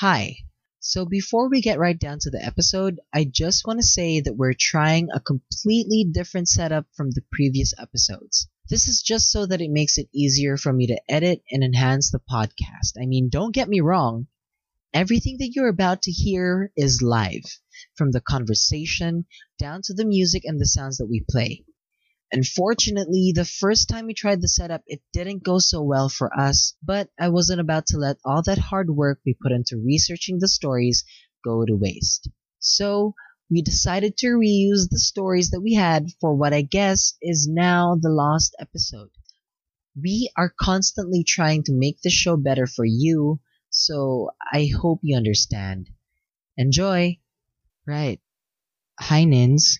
Hi. So before we get right down to the episode, I just want to say that we're trying a completely different setup from the previous episodes. This is just so that it makes it easier for me to edit and enhance the podcast. I mean, don't get me wrong. Everything that you're about to hear is live, from the conversation down to the music and the sounds that we play. Unfortunately, the first time we tried the setup, it didn't go so well for us, but I wasn't about to let all that hard work we put into researching the stories go to waste. So, we decided to reuse the stories that we had for what I guess is now the lost episode. We are constantly trying to make the show better for you, so I hope you understand. Enjoy! Right. Hi, Nins.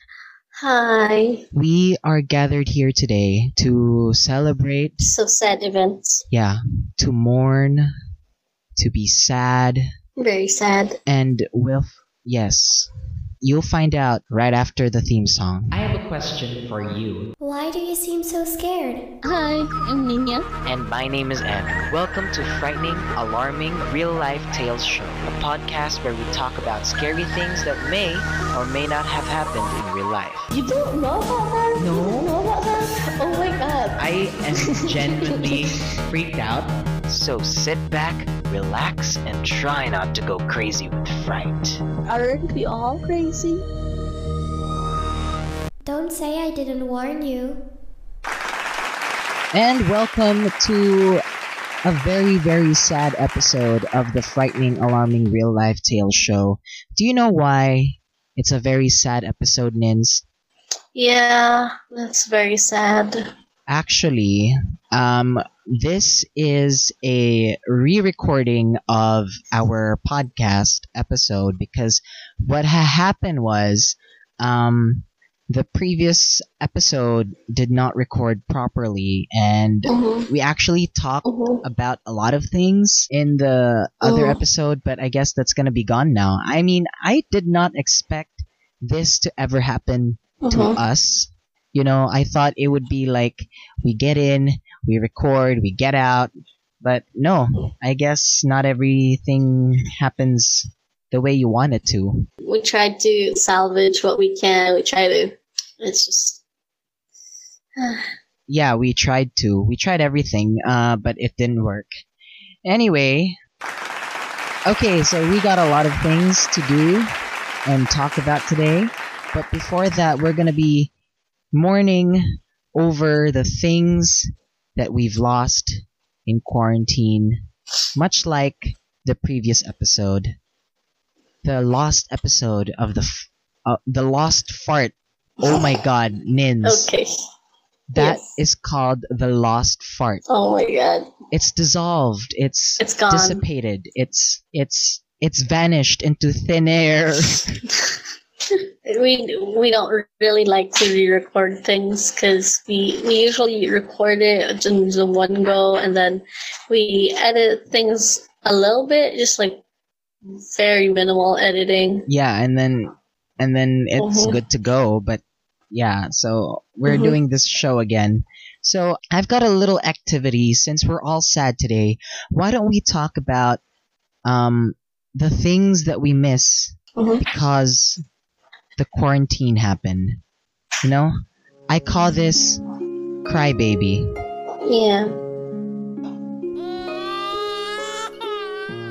Hi. We are gathered here today to celebrate, So sad events. yeah, to mourn, to be sad, Very sad. and with, yes, you'll find out right after the theme song. I have a question for you. Why do you seem so scared? Hi, I'm Nina. And my name is Andrew. Welcome to Frightening, Alarming, Real Life Tales Show, a podcast where we talk about scary things that may or may not have happened in real life. You don't know about that? No. You don't know about that? Oh my god. I am genuinely freaked out. So sit back, relax, and try not to go crazy with fright. Aren't we all crazy? Don't say I didn't warn you. And welcome to a very, very sad episode of the Frightening, Alarming Real Life Tales Show. Do you know why it's a very sad episode, Nins? Yeah, that's very sad. Actually, um, this is a re-recording of our podcast episode because what ha- happened was, um, the previous episode did not record properly, and Mm-hmm. we actually talked Mm-hmm. about a lot of things in the other Oh. episode, but I guess that's gonna be gone now. I mean, I did not expect this to ever happen to Mm-hmm. us. You know, I thought it would be like we get in, we record, we get out, but no, I guess not everything happens the way you want it to. We tried to salvage what we can. We try to. It's just. Yeah, we tried to. We tried everything, uh, but it didn't work. Anyway, okay, so we got a lot of things to do and talk about today. But before that, we're gonna be mourning over the things that we've lost in quarantine, much like the previous episode, the lost episode of the f- uh, the lost fart. Oh my God, Nins. Okay. That Yes. is called the lost fart. Oh my god. It's dissolved. It's It's gone. dissipated. It's it's it's vanished into thin air. We we don't really like to re-record things because we we usually record it in the one go and then we edit things a little bit, just like very minimal editing. yeah, and then and then it's Mhm. good to go. But yeah, so we're Mhm. doing this show again. So I've got a little activity since we're all sad today. Why don't we talk about um the things that we miss Mhm. because the quarantine happened? You know, I call this crybaby. Yeah.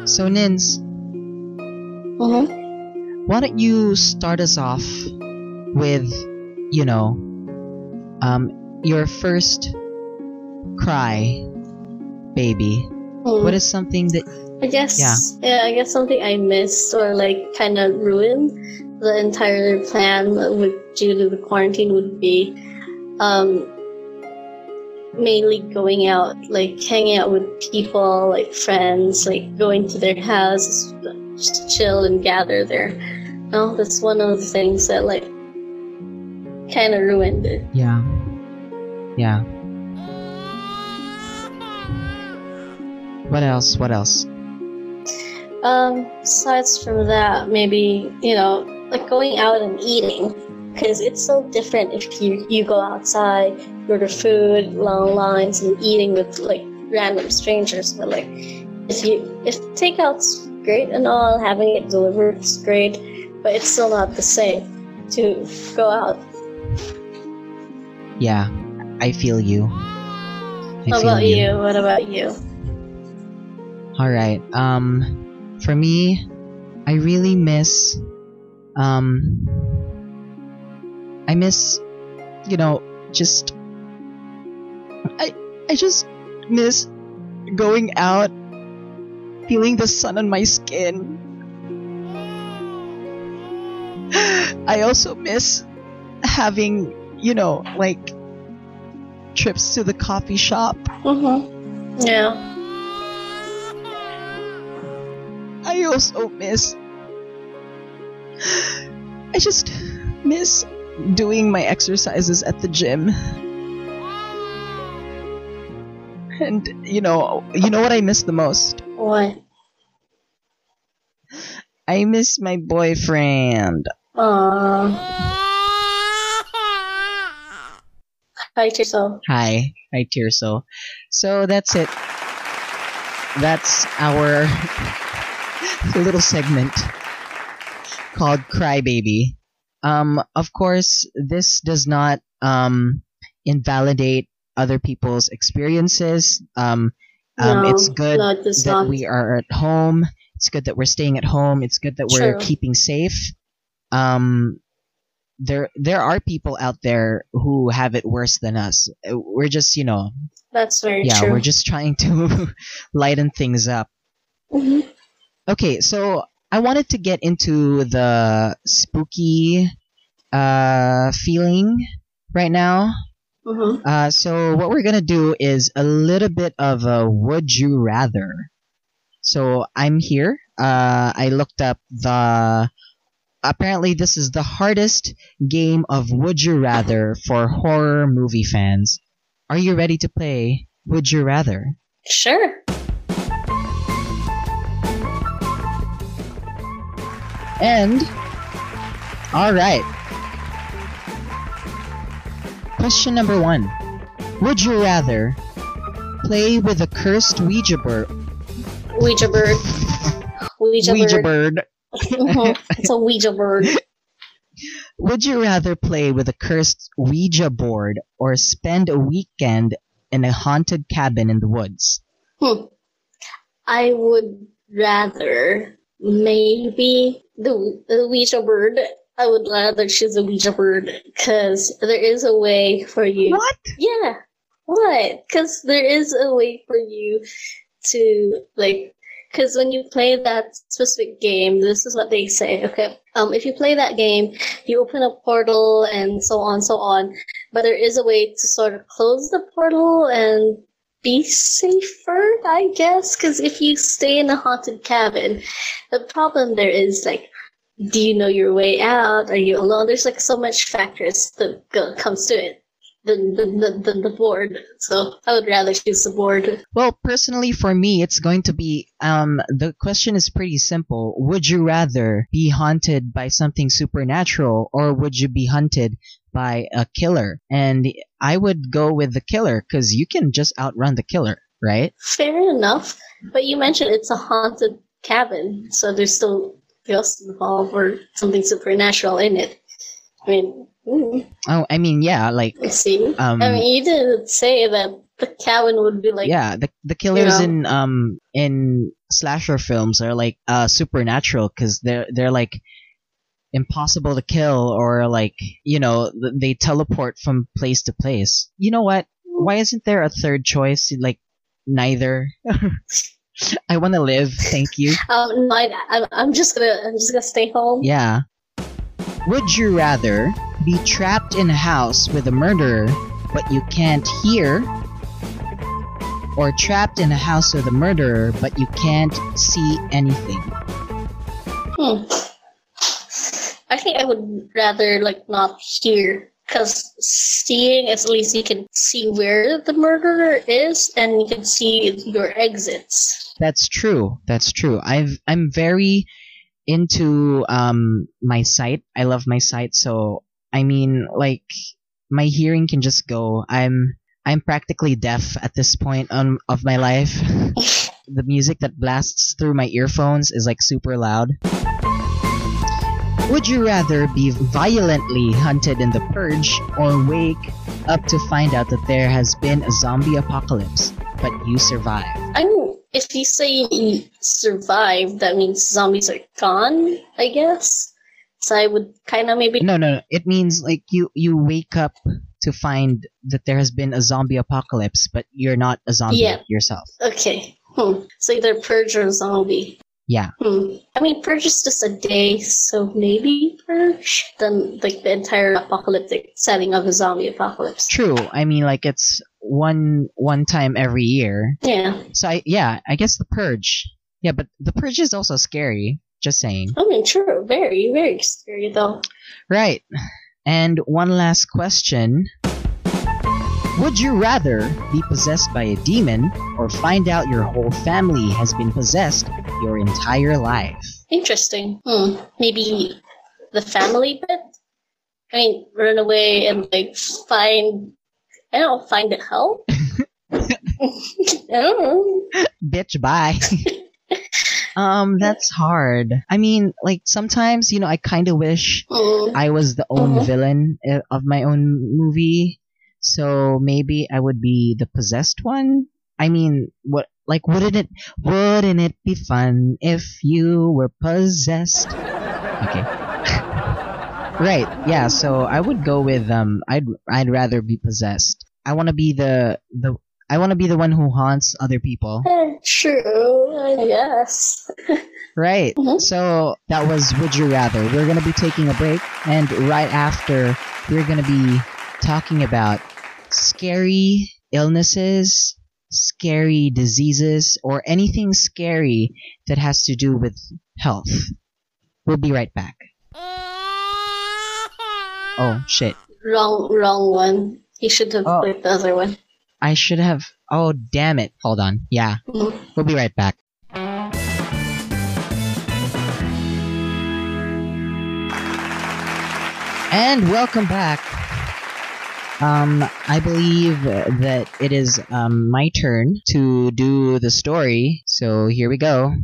So Nins, hmm why don't you start us off with, you know, um, your first cry, baby? What is something that I guess. Yeah. Yeah. I guess something I missed or like kind of ruined the entire plan with due to the quarantine would be, um, mainly going out, like hanging out with people, like friends, like going to their houses, just to chill and gather there. No, that's one of the things that like kind of ruined it. Yeah. Yeah. What else? What else? Um, besides from that, maybe, you know, like going out and eating. Because it's so different if you, you go outside, order food, long lines, and eating with like random strangers. But like if you if takeout's great and all, having it delivered is great, but it's still not the same to go out. Yeah, I feel you. I How feel about you? What about you? All right. Um, for me, I really miss. Um, I miss, you know, just. I I just miss going out, feeling the sun on my skin. I also miss having, you know, like trips to the coffee shop. Mm-hmm. Yeah. I also miss. I just miss doing my exercises at the gym. And you know, you know what I miss the most? What? I miss my boyfriend. Aww. Hi, Tirso. Hi, hi Tirso. So that's it. That's our little segment called Crybaby. Um, of course, this does not um invalidate other people's experiences. Um, um, No, it's good no, it that not. we are at home. It's good that we're staying at home. It's good that we're True. keeping safe. Um, there there are people out there who have it worse than us. We're just you know That's very yeah true. we're just trying to lighten things up. Mhm. Okay, so I wanted to get into the spooky uh feeling right now. Mhm. Uh, so what we're gonna do is a little bit of a would you rather. So I'm here. Uh, I looked up the. Apparently, this is the hardest game of would you rather for horror movie fans. Are you ready to play Would You Rather? Sure. And all right. Question number one: Would you rather play with a cursed Ouija board? Ouija bird. Ouija, Ouija bird. bird. It's a Ouija bird. Would you rather play with a cursed Ouija board or spend a weekend in a haunted cabin in the woods? Hmm. I would rather maybe the, the Ouija bird. I would rather choose a Ouija bird because there is a way for you. What? Yeah. What? Because there is a way for you to like. Because when you play that specific game, this is what they say. Okay, um, if you play that game, you open a portal and so on, so on. But there is a way to sort of close the portal and be safer, I guess. Because if you stay in a haunted cabin, the problem there is like, do you know your way out? Are you alone? There's like so much factors that go, comes to it than the, the, the, the board. So I would rather choose the board. Well, personally, for me, it's going to be um. The question is pretty simple. Would you rather be haunted by something supernatural, or would you be hunted by a killer? And I would go with the killer because you can just outrun the killer, right? Fair enough. But you mentioned it's a haunted cabin, so there's still ghosts involved or something supernatural in it. I mean, mm, Oh, I mean, yeah, like see. Um, I mean, you didn't say that the cabin would be like. yeah, the the killers know? in um in slasher films are like uh supernatural because they're they're like impossible to kill or like you know they teleport from place to place. You know what? Why isn't there a third choice? Like neither. I want to live. Thank you. Um, no, I, I'm, I'm just gonna, I'm just gonna stay home. Yeah. Would you rather be trapped in a house with a murderer but you can't hear? Or trapped in a house with a murderer but you can't see anything? Hmm. I think I would rather like not hear, because seeing at least you can see where the murderer is and you can see your exits. That's true. That's true. I've I'm very into um my sight. I love my sight, so I mean like my hearing can just go. I'm I'm practically deaf at this point on, of my life. the music that blasts through my earphones is like super loud. Would you rather be violently hunted in the purge or wake up to find out that there has been a zombie apocalypse, but you survive? I mean, if you say you survive, that means zombies are gone, I guess. So I would kind of maybe. No, no, no. It means like you you wake up to find that there has been a zombie apocalypse, but you're not a zombie Yeah. yourself. Okay. Hmm. So either purge or zombie. Yeah. Hmm. I mean, purge is just a day, so maybe purge. Then, like the entire apocalyptic setting of a zombie apocalypse. True. I mean, like it's one one time every year. Yeah. So I yeah, I guess the purge. Yeah, but the purge is also scary. Just saying. I mean, true. Very, very scary though. Right. And one last question. Would you rather be possessed by a demon or find out your whole family has been possessed your entire life? Interesting. Hmm. Maybe the family bit. I mean, run away and like find. I don't know, find help. I don't know. Bitch, bye. um, that's hard. I mean, like sometimes, you know, I kind of wish Hmm. I was the own Mhm. villain uh, of my own movie. So maybe I would be the possessed one. I mean, what like wouldn't it wouldn't it be fun if you were possessed? Okay. right. Yeah, so I would go with um I'd I'd rather be possessed. I want to be the the I want to be the one who haunts other people. Eh, True, I guess. Right. Mhm. So that was Would You Rather. We're going to be taking a break, and right after, we're going to be talking about scary illnesses, scary diseases, or anything scary that has to do with health. We'll be right back. Oh, shit. Wrong, wrong one. You should have Oh. the other one. I should have. Oh, damn it. Hold on. Yeah, we'll be right back. And welcome back. Um, I believe that it is um, my turn to do the story, so here we go.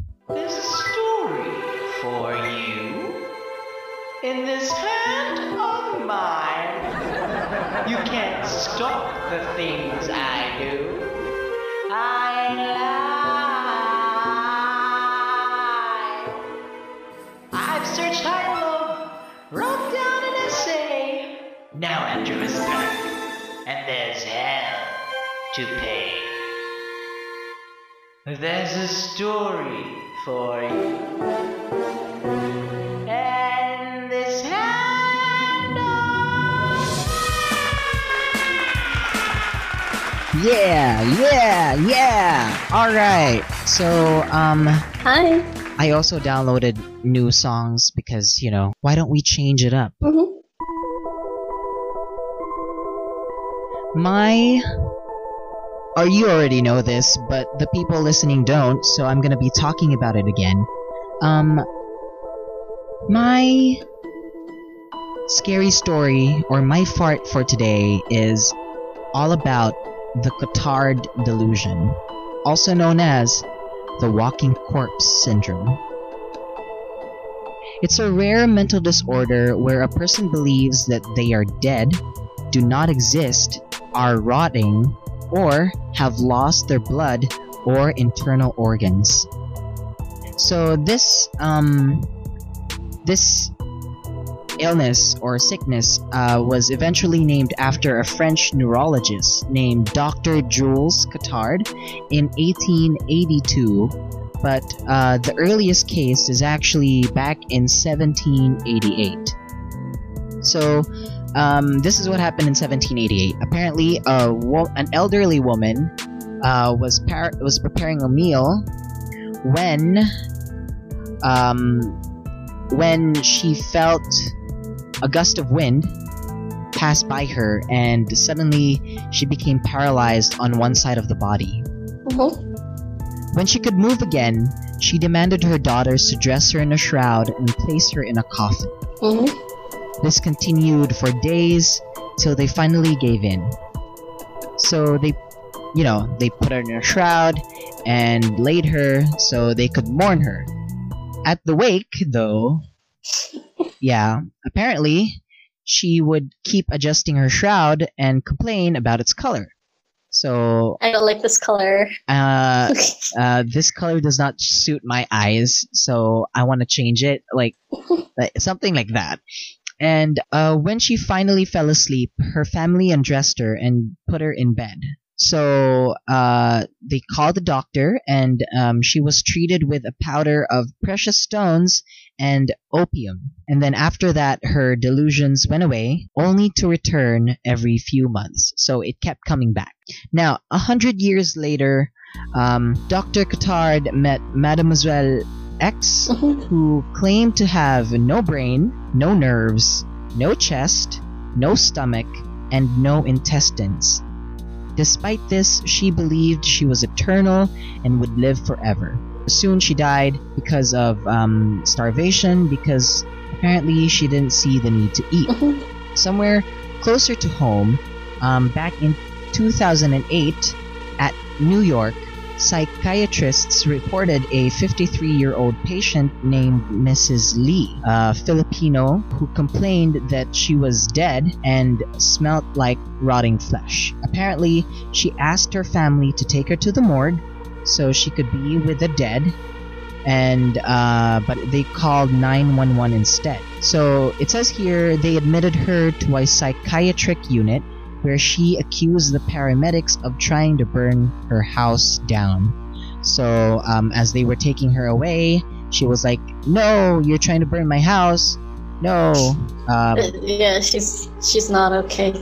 To pay. There's a story for you. And this hand Yeah, yeah, yeah! Alright, so, um, Hi. I also downloaded new songs because, you know, why don't we change it up? hmm My. Or you already know this, but the people listening don't, so I'm gonna be talking about it again. Um. My. Scary story, or my fart for today, is all about the Cotard delusion, also known as the walking corpse syndrome. It's a rare mental disorder where a person believes that they are dead, do not exist, are rotting, or have lost their blood or internal organs. So this um this illness or sickness uh, was eventually named after a French neurologist named Dr. Jules Cotard in 1882, but uh, the earliest case is actually back in 1788. So um, this is what happened in 1788. Apparently, a wo- an elderly woman uh, was par- was preparing a meal when um, when she felt a gust of wind pass by her, and suddenly she became paralyzed on one side of the body. hmm When she could move again, she demanded her daughters to dress her in a shroud and place her in a coffin. hmm This continued for days till they finally gave in. So they you know, they put her in a shroud and laid her so they could mourn her. At the wake, though, yeah, apparently she would keep adjusting her shroud and complain about its color. So, I don't like this color. uh, uh, this color does not suit my eyes, so I want to change it, like, like something like that. And uh, when she finally fell asleep, her family undressed her and put her in bed. So uh, they called the doctor, and um, she was treated with a powder of precious stones and opium. And then after that, her delusions went away, only to return every few months. So it kept coming back. Now, a hundred years later, um, Dr. Cotard met Mademoiselle X, who claimed to have no brain, no nerves, no chest, no stomach, and no intestines. Despite this, she believed she was eternal and would live forever. Soon she died because of um, starvation, because apparently she didn't see the need to eat. Somewhere closer to home, um, back in 2008 at New York, psychiatrists reported a 53 year old patient named Mrs. Lee, a Filipino, who complained that she was dead and smelt like rotting flesh. Apparently, she asked her family to take her to the morgue so she could be with the dead and uh, but they called 911 instead. So it says here they admitted her to a psychiatric unit where she accused the paramedics of trying to burn her house down. So um, as they were taking her away, she was like, "No, you're trying to burn my house. No." Um, yeah, she's she's not okay.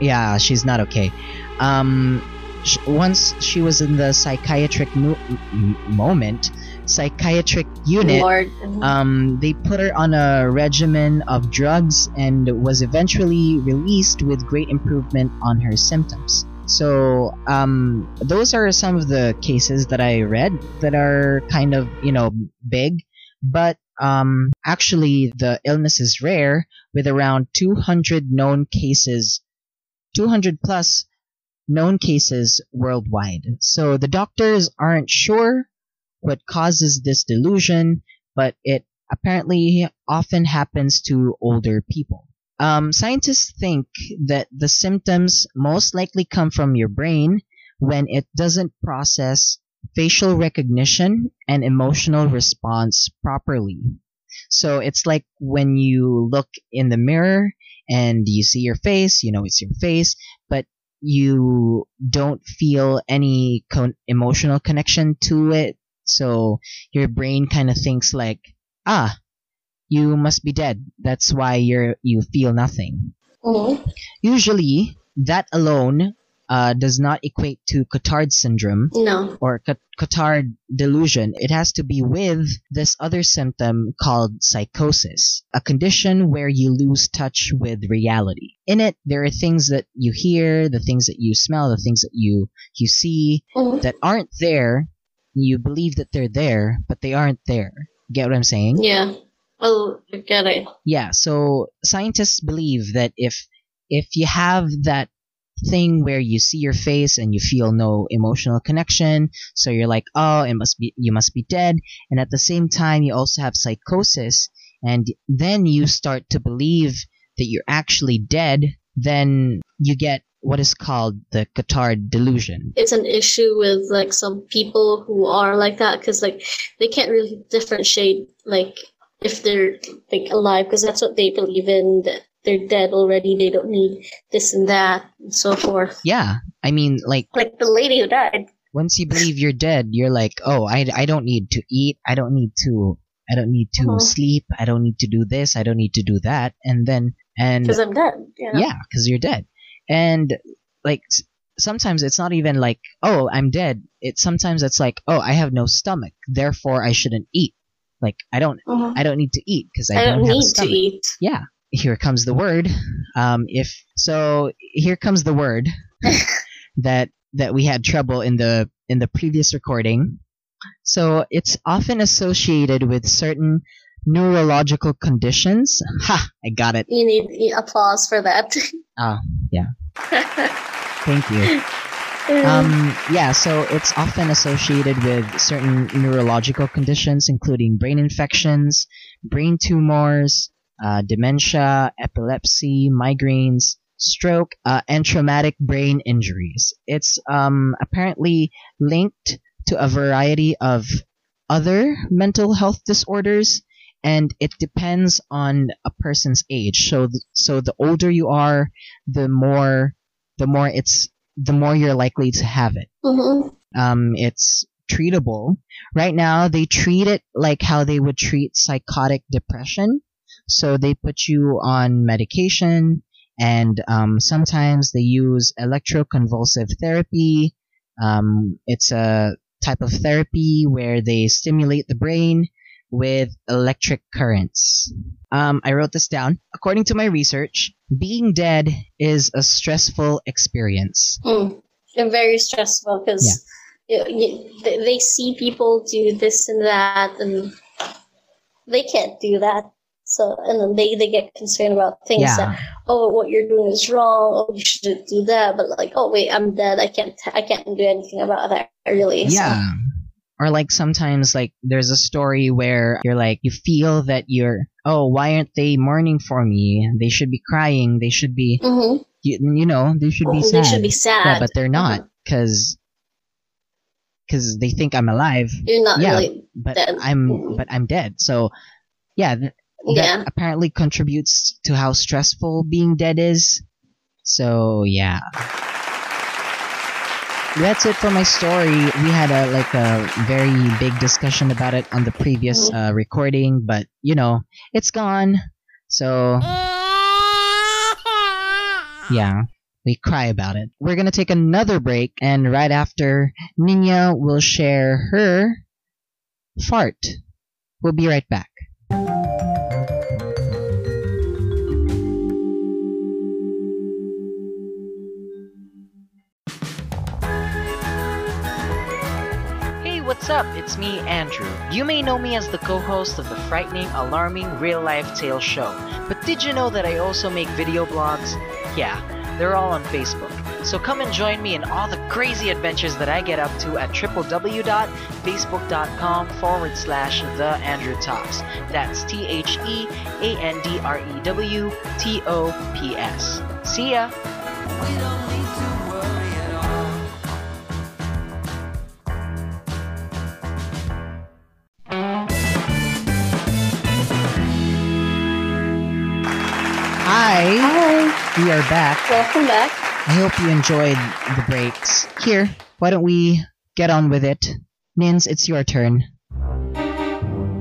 yeah, she's not okay. Um, sh- once she was in the psychiatric mo- m- moment, psychiatric unit, Lord. um, they put her on a regimen of drugs and was eventually released with great improvement on her symptoms. So, um, those are some of the cases that I read that are kind of, you know, big, but um, actually the illness is rare with around 200 known cases, 200 plus known cases worldwide. So the doctors aren't sure what causes this delusion, but it apparently often happens to older people. Um, scientists think that the symptoms most likely come from your brain when it doesn't process facial recognition and emotional response properly. So it's like when you look in the mirror and you see your face, you know it's your face, but you don't feel any con- emotional connection to it. So your brain kind of thinks like, ah, you must be dead. That's why you're you feel nothing. Mhm. Usually, that alone uh, does not equate to Cotard syndrome No. or Cot- Cotard delusion. It has to be with this other symptom called psychosis, a condition where you lose touch with reality. In it, there are things that you hear, the things that you smell, the things that you you see Mhm. that aren't there. You believe that they're there, but they aren't there. Get what I'm saying? Yeah. Oh, I get it. Yeah, so scientists believe that if if you have that thing where you see your face and you feel no emotional connection, so you're like, "Oh, it must be you must be dead." And at the same time, you also have psychosis and then you start to believe that you're actually dead, then you get what is called the Cotard delusion. It's an issue with like some people who are like that because like they can't really differentiate like if they're like alive because that's what they believe in that they're dead already. They don't need this and that and so forth. Yeah, I mean like Like the lady who died. once you believe you're dead, you're like, oh, I, I don't need to eat. I don't need to, I don't need to Uh-huh. sleep. I don't need to do this. I don't need to do that. And then, and Because I'm dead. You know? yeah, because you're dead. And like, sometimes it's not even like, oh, I'm dead. It's sometimes it's like, oh, I have no stomach. Therefore, I shouldn't eat. Like, I don't, Mhm. I don't need to eat because I, I don't have a need to eat. yeah here comes the word um if so here comes the word that that we had trouble in the in the previous recording so it's often associated with certain neurological conditions ha i got it You need applause for that. oh yeah thank you Um, yeah, so it's often associated with certain neurological conditions, including brain infections, brain tumors, uh, dementia, epilepsy, migraines, stroke, uh, and traumatic brain injuries. It's um, apparently linked to a variety of other mental health disorders, and it depends on a person's age. So, th- so the older you are, the more, the more it's, the more you're likely to have it. hmm Um, it's treatable. Right now, they treat it like how they would treat psychotic depression. So they put you on medication, and um, sometimes they use electroconvulsive therapy. Um, it's a type of therapy where they stimulate the brain with electric currents. Um, I wrote this down. According to my research, being dead is a stressful experience. Mm. Very stressful because they, they see people do this and that, and they can't do that. So, and then they, they get concerned about things Yeah. that, oh, what you're doing is wrong. Oh, you shouldn't do that. But like, oh, wait, I'm dead. I can't, I can't do anything about that, really. So- Yeah. Or like sometimes like there's a story where you're like you feel that you're oh why aren't they mourning for me? They should be crying. They should be Mhm. you, you know they should be mm-hmm. sad. They sad. should be sad. Yeah, but they're not mm-hmm. because because they think I'm alive. You're not Yeah, really, But Dead. I'm mm-hmm. but I'm dead. So yeah, th- that yeah. apparently contributes to how stressful being dead is. So yeah. That's it for my story. We had a like a very big discussion about it on the previous uh, recording, but you know, it's gone. So yeah, we cry about it. We're gonna take another break, and right after, Niña will share her fart. We'll be right back. What's up? It's me, Andrew. You may know me as the co host of the frightening, alarming real life tale show. But did you know that I also make video blogs? Yeah, they're all on Facebook. So come and join me in all the crazy adventures that I get up to at www.facebook.com forward slash the Andrew Tops. That's T H E A N D R E W T O P S. See ya! We are back. Welcome back. I hope you enjoyed the breaks. Here, why don't we get on with it? Nins, it's your turn.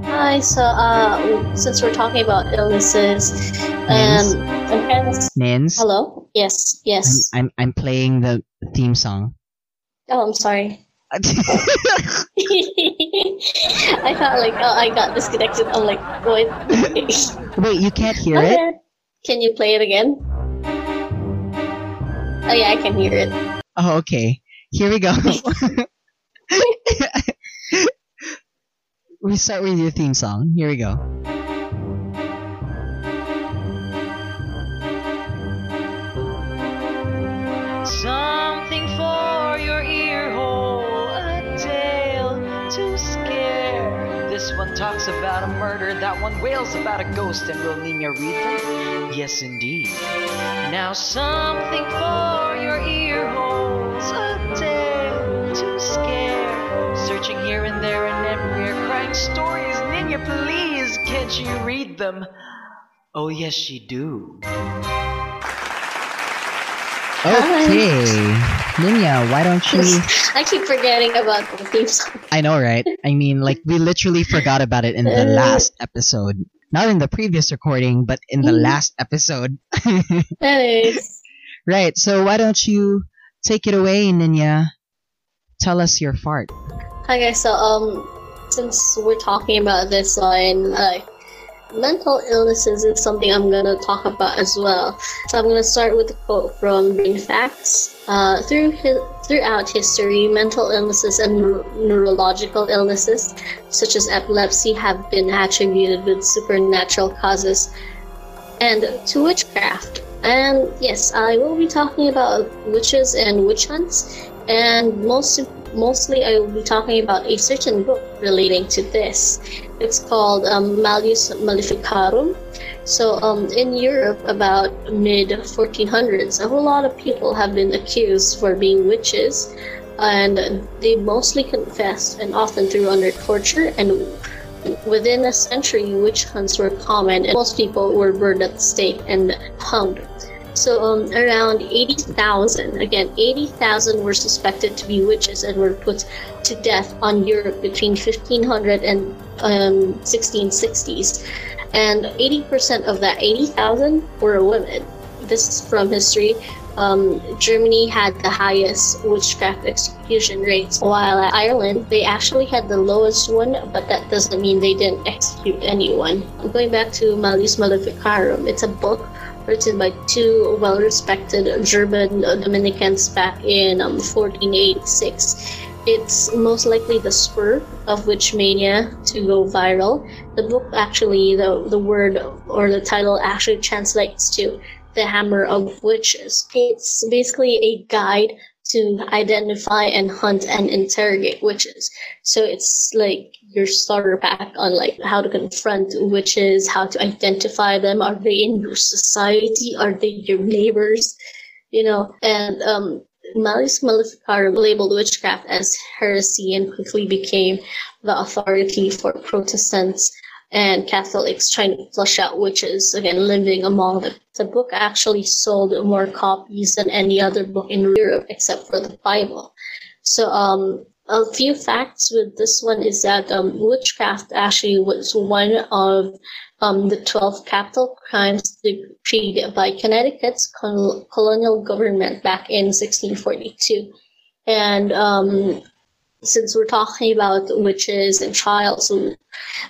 Hi. So, uh, since we're talking about illnesses, Yes. um, I'm kind of. Nins, Hello. Yes. Yes. I'm, I'm I'm playing the theme song. oh, I'm sorry. I thought like, oh, I got disconnected. I'm like, what? Wait, you can't hear it? Can you play it again? Oh yeah, I can hear it. Oh, okay. Here we go. we start with your theme song. Here we go. Talks about a murder, that one wails about a ghost, and will Nina read them? Yes, indeed. Now, something for your ear holes, a tale to scare. Searching here and there and everywhere, crying stories. Nina, please, can't you read them? Oh, yes, she do. Okay. Niña, why don't you I keep forgetting about the theme song. I know, right? I mean, like, we literally forgot about it in the last episode. Not in the previous recording, but in the Mhm. last episode. Anyways, right, so why don't you take it away, Niña? Tell us your fart. hi guys. So um, since we're talking about this one, like mental illnesses is something I'm gonna talk about as well. So I'm gonna start with a quote from Brain Facts. Uh, through hi- throughout history, mental illnesses and neur- neurological illnesses, such as epilepsy, have been attributed with supernatural causes and to witchcraft. And yes, I will be talking about witches and witch hunts and most mostly I will be talking about a certain book relating to this. It's called um, Malleus Maleficarum. So um, in Europe, about mid 1400s, a whole lot of people have been accused for being witches, and they mostly confessed and often threw under torture. And within a century, witch hunts were common, and most people were burned at the stake and hung. So um, around 80,000, again, 80,000 were suspected to be witches and were put to death on Europe between 1500 and um, 1660s. And 80% of that 80,000 were women. This is from history. Um, Germany had the highest witchcraft execution rates, while at Ireland they actually had the lowest one, but that doesn't mean they didn't execute anyone. Going back to Malleus Maleficarum, it's a book written by two well-respected German Dominicans back in um, 1486. It's most likely the spur of witch mania to go viral. The book actually, the, the word or the title actually translates to the hammer of witches. It's basically a guide to identify and hunt and interrogate witches. So it's like your starter pack on like how to confront witches, how to identify them. Are they in your society? Are they your neighbors? You know, and um, Malleus Maleficarum labeled witchcraft as heresy and quickly became the authority for Protestants and Catholics trying to flush out witches, again, living among them. The book actually sold more copies than any other book in Europe except for the Bible. So, um, a few facts with this one is that um, witchcraft actually was one of um, the 12 capital crimes decreed by Connecticut's colonial government back in 1642. And um, since we're talking about witches and trials,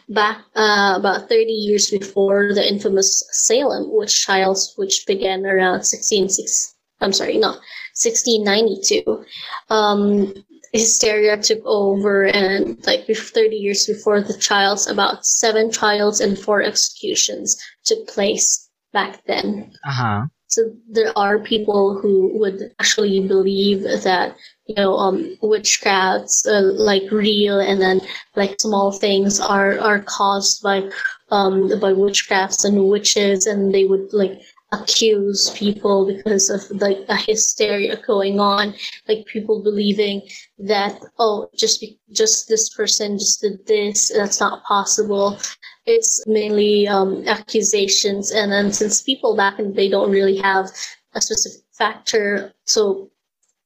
back uh, about 30 years before the infamous Salem witch trials, which began around 1660, I'm sorry, no, 1692, um, hysteria took over, and like 30 years before the trials, about seven trials and four executions took place back then. Uh huh. So there are people who would actually believe that you know um witchcrafts uh, like real and then like small things are are caused by um by witchcrafts and witches and they would like accuse people because of like a hysteria going on like people believing that oh just be, just this person just did this that's not possible. It's mainly um, accusations and then since people back and they don't really have a specific factor so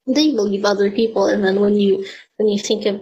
they believe other people and then when you when you think of,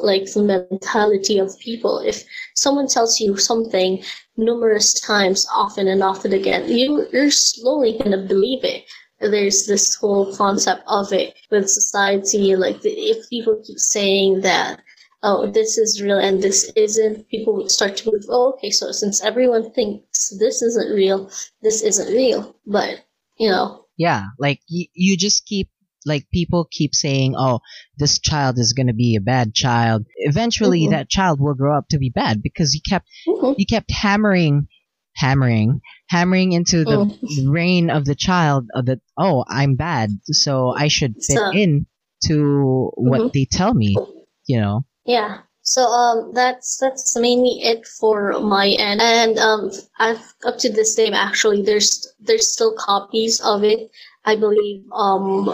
like the mentality of people if someone tells you something numerous times often and often again you you're slowly going to believe it. There's this whole concept of it with society like if people keep saying that oh this is real and this isn't people would start to move oh okay so since everyone thinks this isn't real this isn't real. But you know. Yeah like y- you just keep like people keep saying, "Oh, this child is going to be a bad child." Eventually, mm-hmm. that child will grow up to be bad because you kept mm-hmm. you kept hammering, hammering, hammering into the mm. brain of the child that. Oh, I'm bad, so I should fit so, in to what mm-hmm. they tell me. You know. Yeah. So um, that's that's mainly it for my end, and um, I've up to this day actually there's there's still copies of it. I believe um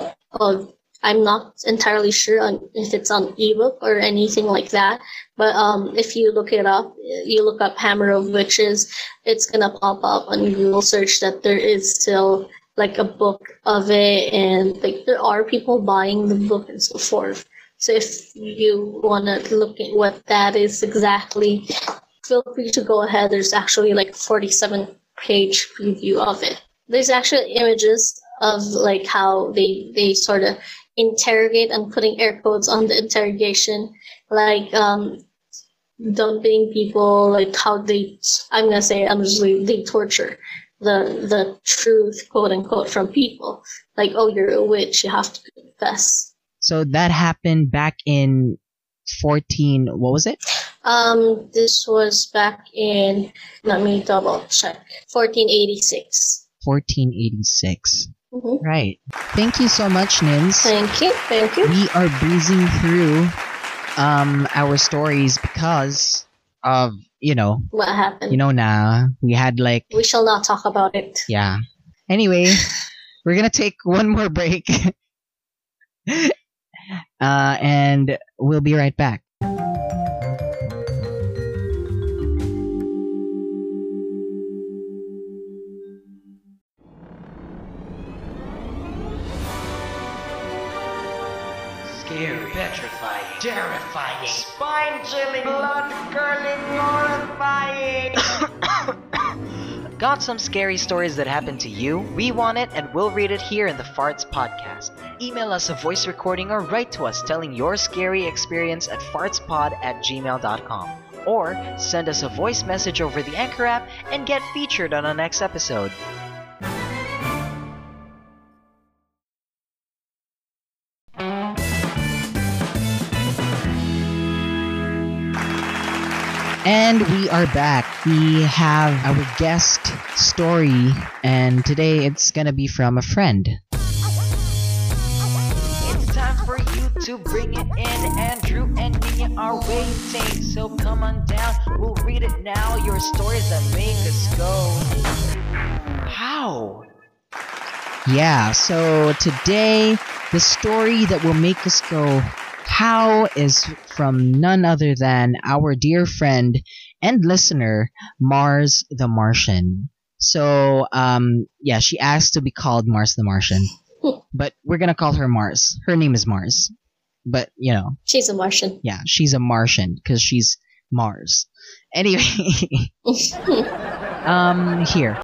I'm not entirely sure on if it's on ebook or anything like that. But um, if you look it up, you look up Hammer of Witches, it's gonna pop up on Google search that there is still like a book of it, and like there are people buying the book and so forth. So if you wanna look at what that is exactly, feel free to go ahead. There's actually like 47 page preview of it. There's actually images of like how they they sort of interrogate and putting air quotes on the interrogation, like um, dumping people, like how they I'm gonna say honestly they torture the the truth quote unquote from people. Like oh you're a witch, you have to confess. So that happened back in 14 what was it um this was back in let me double check 1486 1486 Mhm. Right. Thank you so much, Nins. Thank you, thank you. we are breezing through um our stories because of you know What happened? you know na we had like we shall not talk about it. yeah anyway we're gonna take one more break uh and we'll be right back terrifying, spine-chilling, blood-curdling, horrifying. Got some scary stories that happened to you? We want it and we'll read it here in the Farts Podcast. Email us a voice recording or write to us telling your scary experience at fartspod at gmail.com. Or send us a voice message over the Anchor app and get featured on our next episode. And we are back we have our guest story and today it's gonna be from a friend It's time for you to bring it in. Andrew and Niña are waiting, so come on down. We'll read it now. Your stories that make us go. How? Yeah, so today the story that will make us go how is from none other than our dear friend and listener Mars the Martian. So um yeah, she asked to be called Mars the Martian. But we're going to call her Mars. Her name is Mars. But, you know, She's a Martian. yeah, she's a Martian cuz she's Mars. Anyway, um here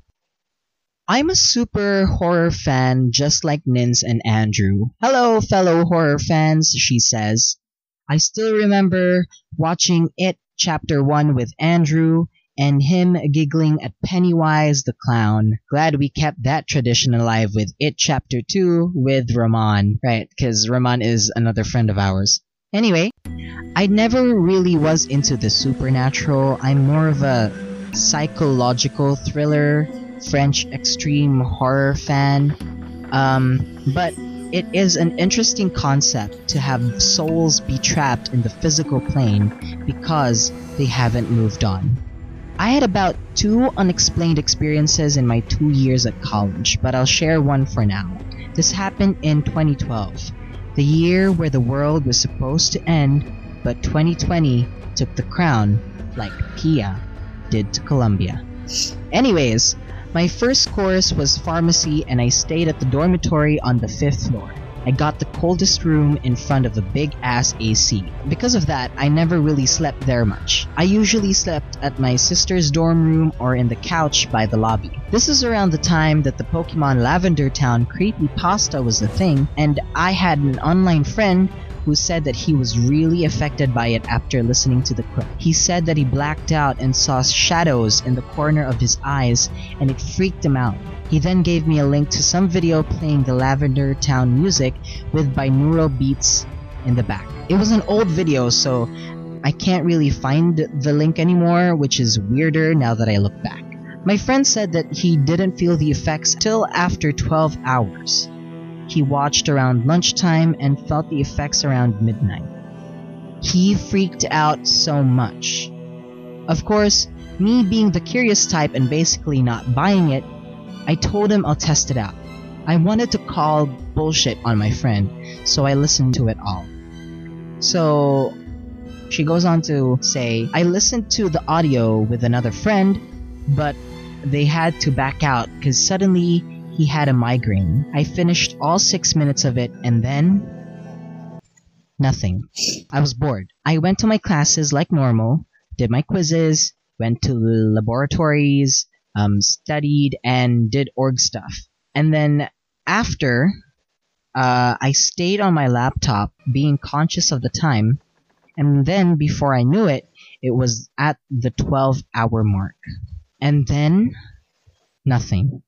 i'm a super horror fan just like nins and andrew. Hello fellow horror fans she says. I still remember watching it chapter 1 with andrew and him giggling at pennywise the clown. Glad we kept that tradition alive with it chapter 2 with Rahman, right because Rahman is another friend of ours. Anyway I never really was into the supernatural. I'm more of a psychological thriller, French extreme horror fan. Um, but it is an interesting concept to have souls be trapped in the physical plane because they haven't moved on. I had about two unexplained experiences in my two years at college, but I'll share one for now. This happened in 2012, the year where the world was supposed to end, but 2020 took the crown like Pia did to Colombia. Anyways, my first course was pharmacy and I stayed at the dormitory on the fifth floor. I got the coldest room in front of a big ass AC. Because of that, I never really slept there much. I usually slept at my sister's dorm room or in the couch by the lobby. This is around the time that the Pokemon Lavender Town creepypasta was a thing, and I had an online friend who said that he was really affected by it after listening to the clip. He said that he blacked out and saw shadows in the corner of his eyes and it freaked him out. He then gave me a link to some video playing the Lavender Town music with binaural beats in the back. It was an old video, so I can't really find the link anymore, which is weirder now that I look back. My friend said that he didn't feel the effects till after 12 hours. He watched around lunchtime and felt the effects around midnight. He freaked out so much. Of course, me being the curious type and basically not buying it, I told him I'll test it out. I wanted to call bullshit on my friend, so I listened to it all. So, she goes on to say, I listened to the audio with another friend, but they had to back out because suddenly he had a migraine. I finished all six minutes of it and then. Nothing. I was bored. I went to my classes like normal, did my quizzes, went to laboratories, um, studied, and did org stuff. And then after, uh, I stayed on my laptop, being conscious of the time, and then before I knew it, it was at the 12 hour mark. And then, nothing.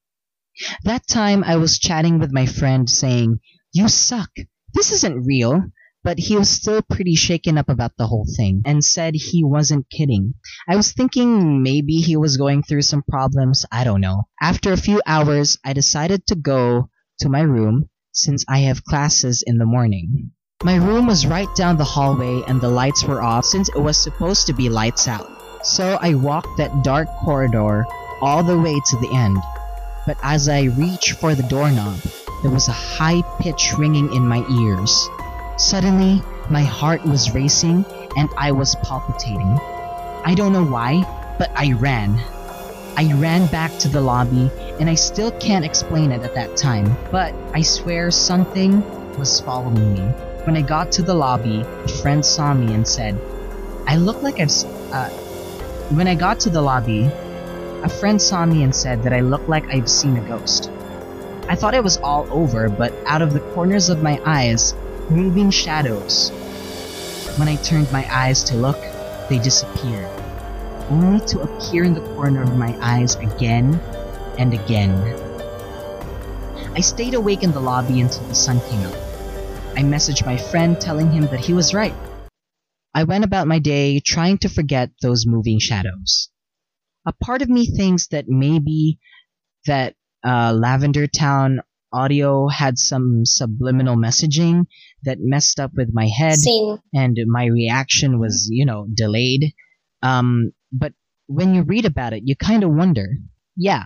That time I was chatting with my friend saying, You suck. This isn't real. But he was still pretty shaken up about the whole thing and said he wasn't kidding. I was thinking maybe he was going through some problems. I don't know. After a few hours, I decided to go to my room since I have classes in the morning. My room was right down the hallway and the lights were off since it was supposed to be lights out. So I walked that dark corridor all the way to the end. But as I reached for the doorknob, there was a high pitch ringing in my ears. Suddenly, my heart was racing and I was palpitating. I don't know why, but I ran. I ran back to the lobby and I still can't explain it at that time, but I swear something was following me. When I got to the lobby, a friend saw me and said, I look like I've. Uh, when I got to the lobby, a friend saw me and said that I looked like I've seen a ghost. I thought it was all over, but out of the corners of my eyes, moving shadows. When I turned my eyes to look, they disappeared, only to appear in the corner of my eyes again and again. I stayed awake in the lobby until the sun came up. I messaged my friend telling him that he was right. I went about my day trying to forget those moving shadows. A part of me thinks that maybe that uh, Lavender Town audio had some subliminal messaging that messed up with my head Same. and my reaction was, you know, delayed. Um, but when you read about it, you kind of wonder. Yeah,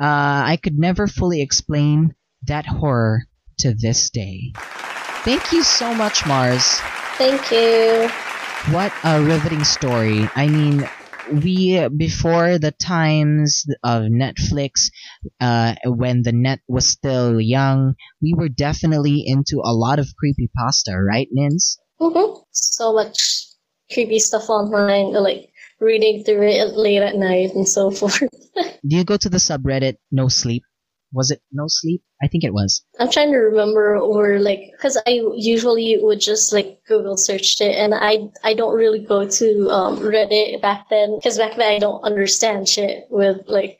uh, I could never fully explain that horror to this day. Thank you so much, Mars. Thank you. What a riveting story. I mean, we, before the times of Netflix, uh, when the net was still young, we were definitely into a lot of creepypasta, right, Nins? hmm So much creepy stuff online, like reading through it late at night and so forth. Do you go to the subreddit No Sleep? Was it No Sleep? I think it was. I'm trying to remember, or like, because I usually would just like Google searched it, and I I don't really go to um, Reddit back then, because back then I don't understand shit with like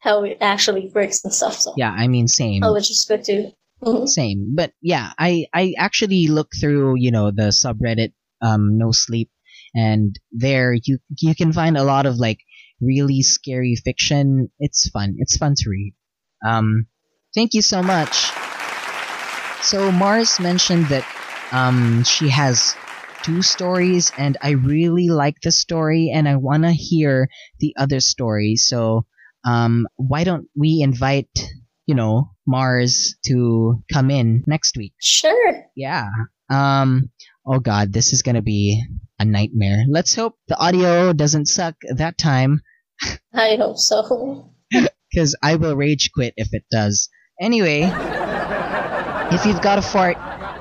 how it actually works and stuff. So Yeah, I mean, same. I would just go to. Mhm. Same. But yeah, I, I actually look through, you know, the subreddit, um, No Sleep, and there you, you can find a lot of like really scary fiction. It's fun. It's fun to read. Um, thank you so much. So Mars mentioned that, um, she has two stories and I really like the story and I want to hear the other story. So, um, why don't we invite, you know, Mars to come in next week? Sure. Yeah. Um, oh god, this is gonna be a nightmare. Let's hope the audio doesn't suck that time, I hope so. Because I will rage quit if it does. Anyway, if you've got a fart,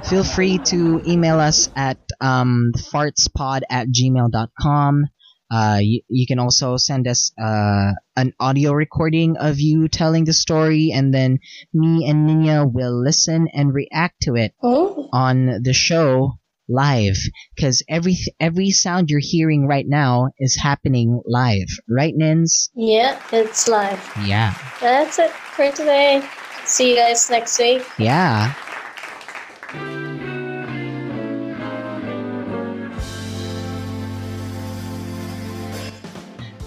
feel free to email us at um, fartspod at gmail.com. Uh, you, you can also send us uh, an audio recording of you telling the story, and then me and Niña will listen and react to it Hmm? on the show live because every every sound you're hearing right now is happening live right nins Yeah, it's live. yeah That's it for today. See you guys next week. yeah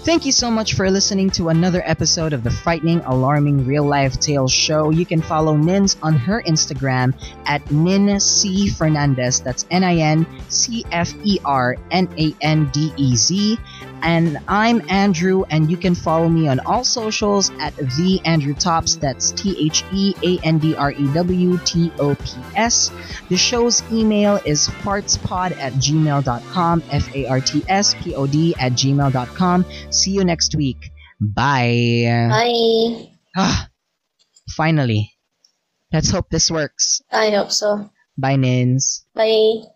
Thank you so much for listening to another episode of the Frightening, Alarming Real Life Tales show. You can follow Nins on her Instagram at Nin C Fernandez. That's N I N C F E R N A N D E Z. And I'm Andrew, and you can follow me on all socials at the Andrew Tops. That's T H E A N D R E W T O P S. The show's email is fartspod at gmail.com, F A R T S P O D at gmail.com. See you next week. Bye. Bye. Ah, finally. Let's hope this works. I hope so. Bye, Nins. Bye.